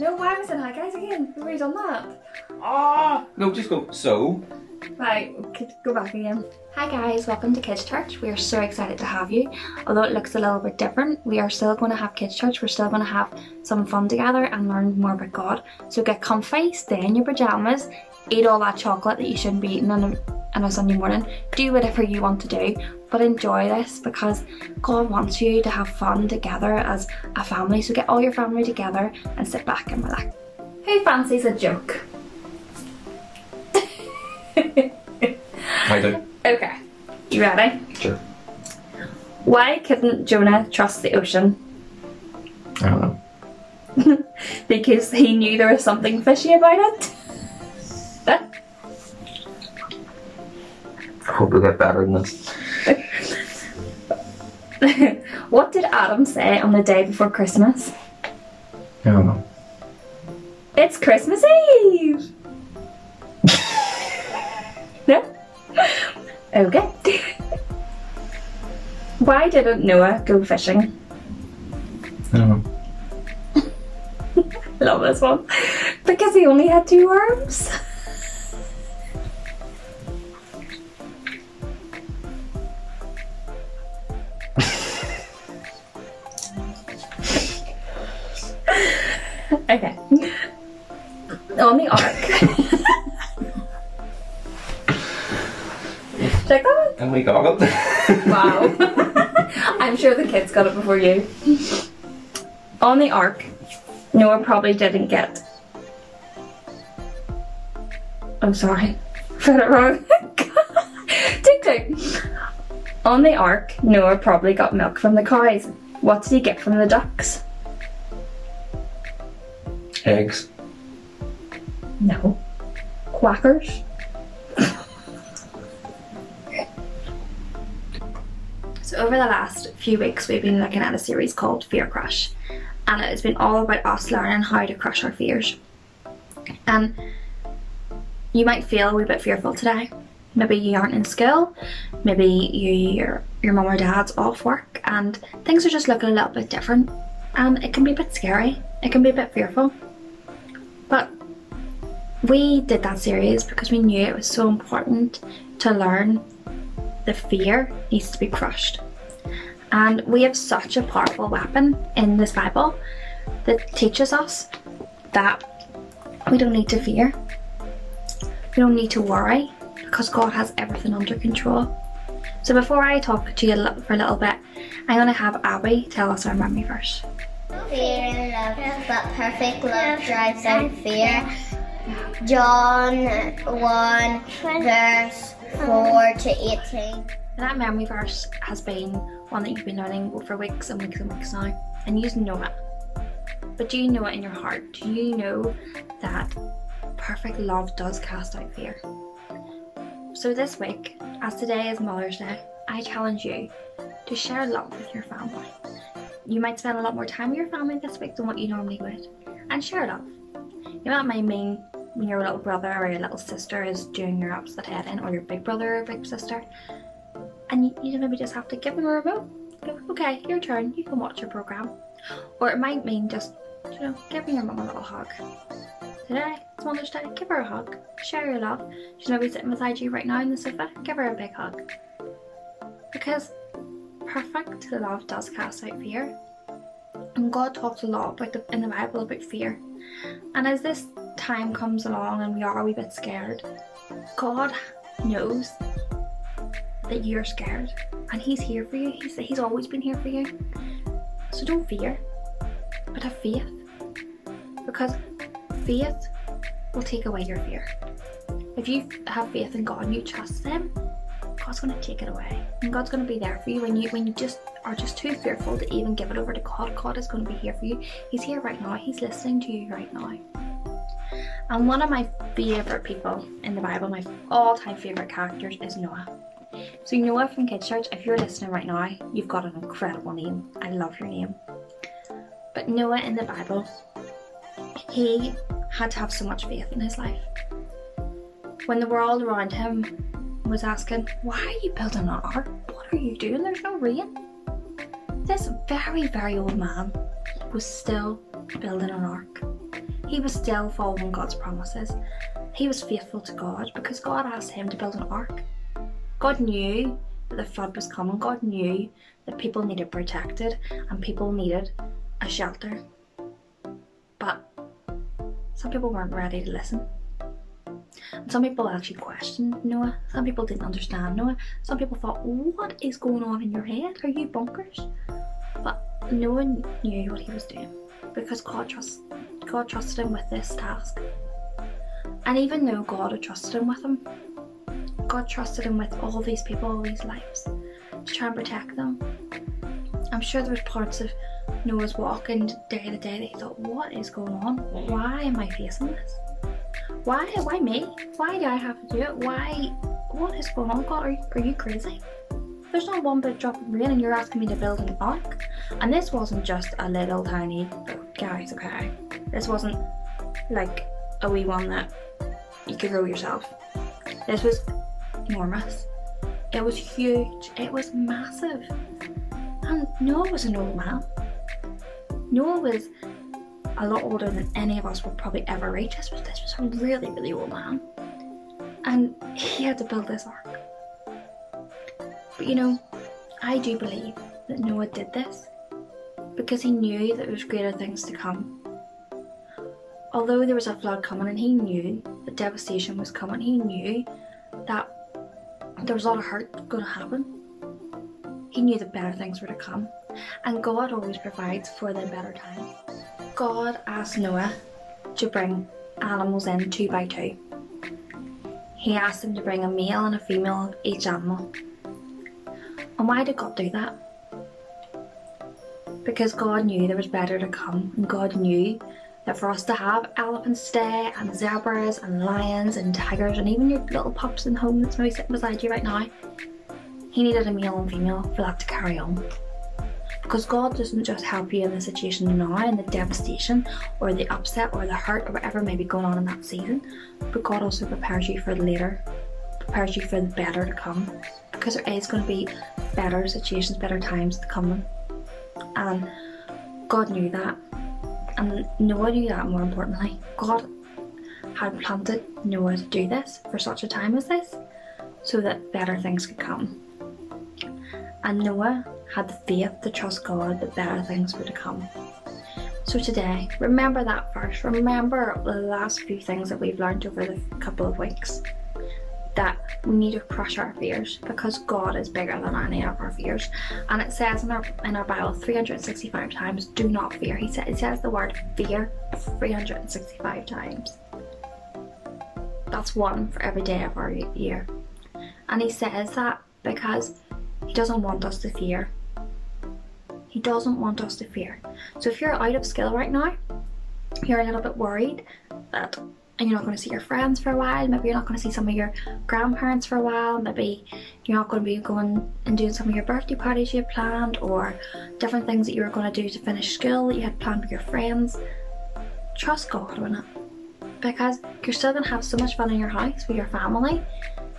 No, why am I saying hi guys again? We've already done that. Ah! No, just go. So. Right, go back again. Hi guys, welcome to Kids Church. We are so excited to have you. Although it looks a little bit different, we are still going to have Kids Church. We're still going to have some fun together and learn more about God. So get comfy, stay in your pajamas, eat all that chocolate that you shouldn't be eating on a, on a Sunday morning. Do whatever you want to do, but enjoy this because God wants you to have fun together as a family. So get all your family together and sit back and relax. Who fancies a joke? I do. Okay, you ready? Sure. Why couldn't Jonah trust the ocean? I don't know. because he knew there was something fishy about it. Hope we get better than this. what did Adam say on the day before Christmas? I don't know. It's Christmas Eve! no? Okay. Why didn't Noah go fishing? I don't know. Love this one. Because he only had two arms. On the ark. Check that And we got it. Wow. I'm sure the kids got it before you. On the ark, Noah probably didn't get. I'm sorry. Read it wrong. Tick tick. On the ark, Noah probably got milk from the cows. What did he get from the ducks? Eggs. No. Quackers. so over the last few weeks we've been looking at a series called Fear Crush and it's been all about us learning how to crush our fears. And you might feel a wee bit fearful today. Maybe you aren't in school, maybe you, your, your mum or dad's off work and things are just looking a little bit different and it can be a bit scary, it can be a bit fearful. We did that series because we knew it was so important to learn the fear needs to be crushed. And we have such a powerful weapon in this Bible that teaches us that we don't need to fear. We don't need to worry because God has everything under control. So before I talk to you for a little bit, I'm going to have Abby tell us our memory verse. Fear and love, but perfect love drives out fear. John 1, verse 4 to 18. That memory verse has been one that you've been learning for weeks and weeks and weeks now, and you know it. But do you know it in your heart? Do you know that perfect love does cast out fear? So this week, as today is Mother's Day, I challenge you to share love with your family. You might spend a lot more time with your family this week than what you normally would, and share love. You know what might mean when your little brother or your little sister is doing your opposite head in, or your big brother or big sister, and you, you maybe just have to give them a remote. Go, okay, your turn. You can watch your program. Or it might mean just, you know, giving your mum a little hug. Today, it's Mother's Day. Give her a hug. Share your love. She's maybe sitting beside you right now in the sofa. Give her a big hug. Because perfect love does cast out fear. And God talks a lot about the, in the Bible about fear. And as this time comes along and we are a wee bit scared, God knows that you're scared and he's here for you. He's, he's always been here for you. So don't fear, but have faith. Because faith will take away your fear. If you have faith in God and you trust him, God's gonna take it away. And God's gonna be there for you when you when you just are just too fearful to even give it over to God. God is gonna be here for you. He's here right now. He's listening to you right now. And one of my favourite people in the Bible, my all-time favourite characters is Noah. So Noah from Kids Church, if you're listening right now, you've got an incredible name. I love your name. But Noah in the Bible, he had to have so much faith in his life. When the world around him was asking, Why are you building an ark? What are you doing? There's no rain. This very, very old man was still building an ark. He was still following God's promises. He was faithful to God because God asked him to build an ark. God knew that the flood was coming. God knew that people needed protected and people needed a shelter. But some people weren't ready to listen. And some people actually questioned Noah. Some people didn't understand Noah. Some people thought, What is going on in your head? Are you bonkers? But Noah knew what he was doing because God, trust, God trusted him with this task. And even though God had trusted him with him, God trusted him with all these people, all these lives, to try and protect them. I'm sure there was parts of Noah's walk and day to day that he thought, what is going on? Why am I facing this? Why? Why me? Why do I have to do it? Why? What is going on, God? Are you, are you crazy? There's not one bit drop of rain and you're asking me to build an ark. And this wasn't just a little tiny guys, okay? This wasn't like a wee one that you could row yourself. This was enormous. It was huge. It was massive. And Noah was an old man. Noah was a lot older than any of us will probably ever reach. This was, this was a really, really old man. And he had to build this ark. But you know, I do believe that Noah did this because he knew that there was greater things to come. Although there was a flood coming and he knew that devastation was coming, he knew that there was a lot of hurt going to happen. He knew that better things were to come. And God always provides for the better times. God asked Noah to bring animals in two by two. He asked him to bring a male and a female of each animal. And why did God do that? Because God knew there was better to come, and God knew that for us to have elephants today, and zebras, and lions, and tigers, and even your little pups in the home that's maybe sitting beside you right now, He needed a male and female for that to carry on. Because God doesn't just help you in the situation now, in the devastation, or the upset, or the hurt, or whatever may be going on in that season, but God also prepares you for the later, prepares you for the better to come. Because there is going to be better situations, better times to come. And God knew that. And Noah knew that more importantly. God had planted Noah to do this for such a time as this so that better things could come. And Noah had the faith to trust God that better things to come. So today, remember that verse, Remember the last few things that we've learned over the couple of weeks. We need to crush our fears because God is bigger than any of our fears. And it says in our in our Bible 365 times, do not fear. He says it says the word fear 365 times. That's one for every day of our year. And he says that because he doesn't want us to fear. He doesn't want us to fear. So if you're out of skill right now, you're a little bit worried that and you're not going to see your friends for a while, maybe you're not going to see some of your grandparents for a while, maybe you're not going to be going and doing some of your birthday parties you had planned or different things that you were going to do to finish school that you had planned with your friends. Trust God on it. Because you're still going to have so much fun in your house with your family.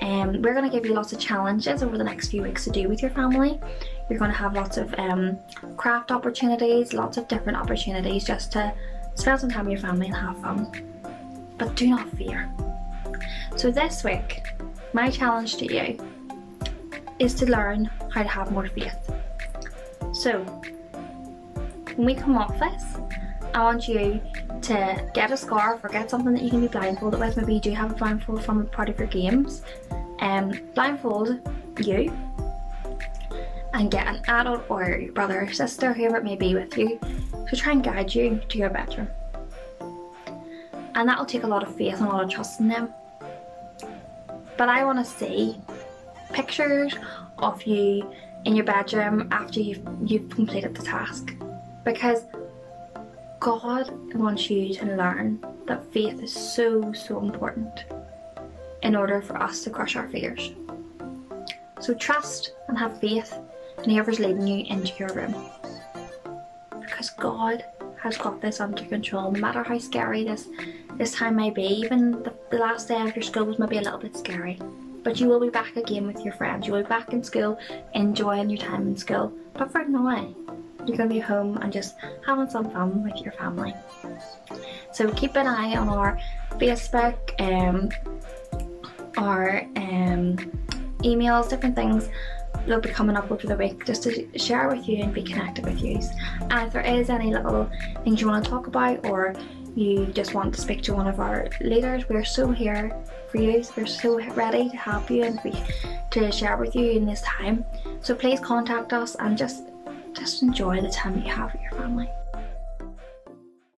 And um, we're going to give you lots of challenges over the next few weeks to do with your family. You're going to have lots of um, craft opportunities, lots of different opportunities just to spend some time with your family and have fun but do not fear. So, this week, my challenge to you is to learn how to have more faith. So, when we come off this, I want you to get a scarf or get something that you can be blindfolded with. Maybe you do have a blindfold from a part of your games. Um, blindfold you and get an adult or your brother or sister, whoever it may be with you, to try and guide you to your bedroom and that'll take a lot of faith and a lot of trust in them. But I want to see pictures of you in your bedroom after you've you've completed the task, because God wants you to learn that faith is so so important in order for us to crush our fears. So trust and have faith in whoever's leading you into your room. Because God has got this under control, no matter how scary this this time may be. Even the, the last day of your school was maybe a little bit scary. But you will be back again with your friends. You will be back in school, enjoying your time in school. But for now, you're going to be home and just having some fun with your family. So keep an eye on our Facebook, um, our um, emails, different things that'll be coming up over the week just to share with you and be connected with you. And if there is any little things you want to talk about or you just want to speak to one of our leaders, we're so here for you. We're so ready to help you and be, to share with you in this time. So please contact us and just just enjoy the time you have with your family.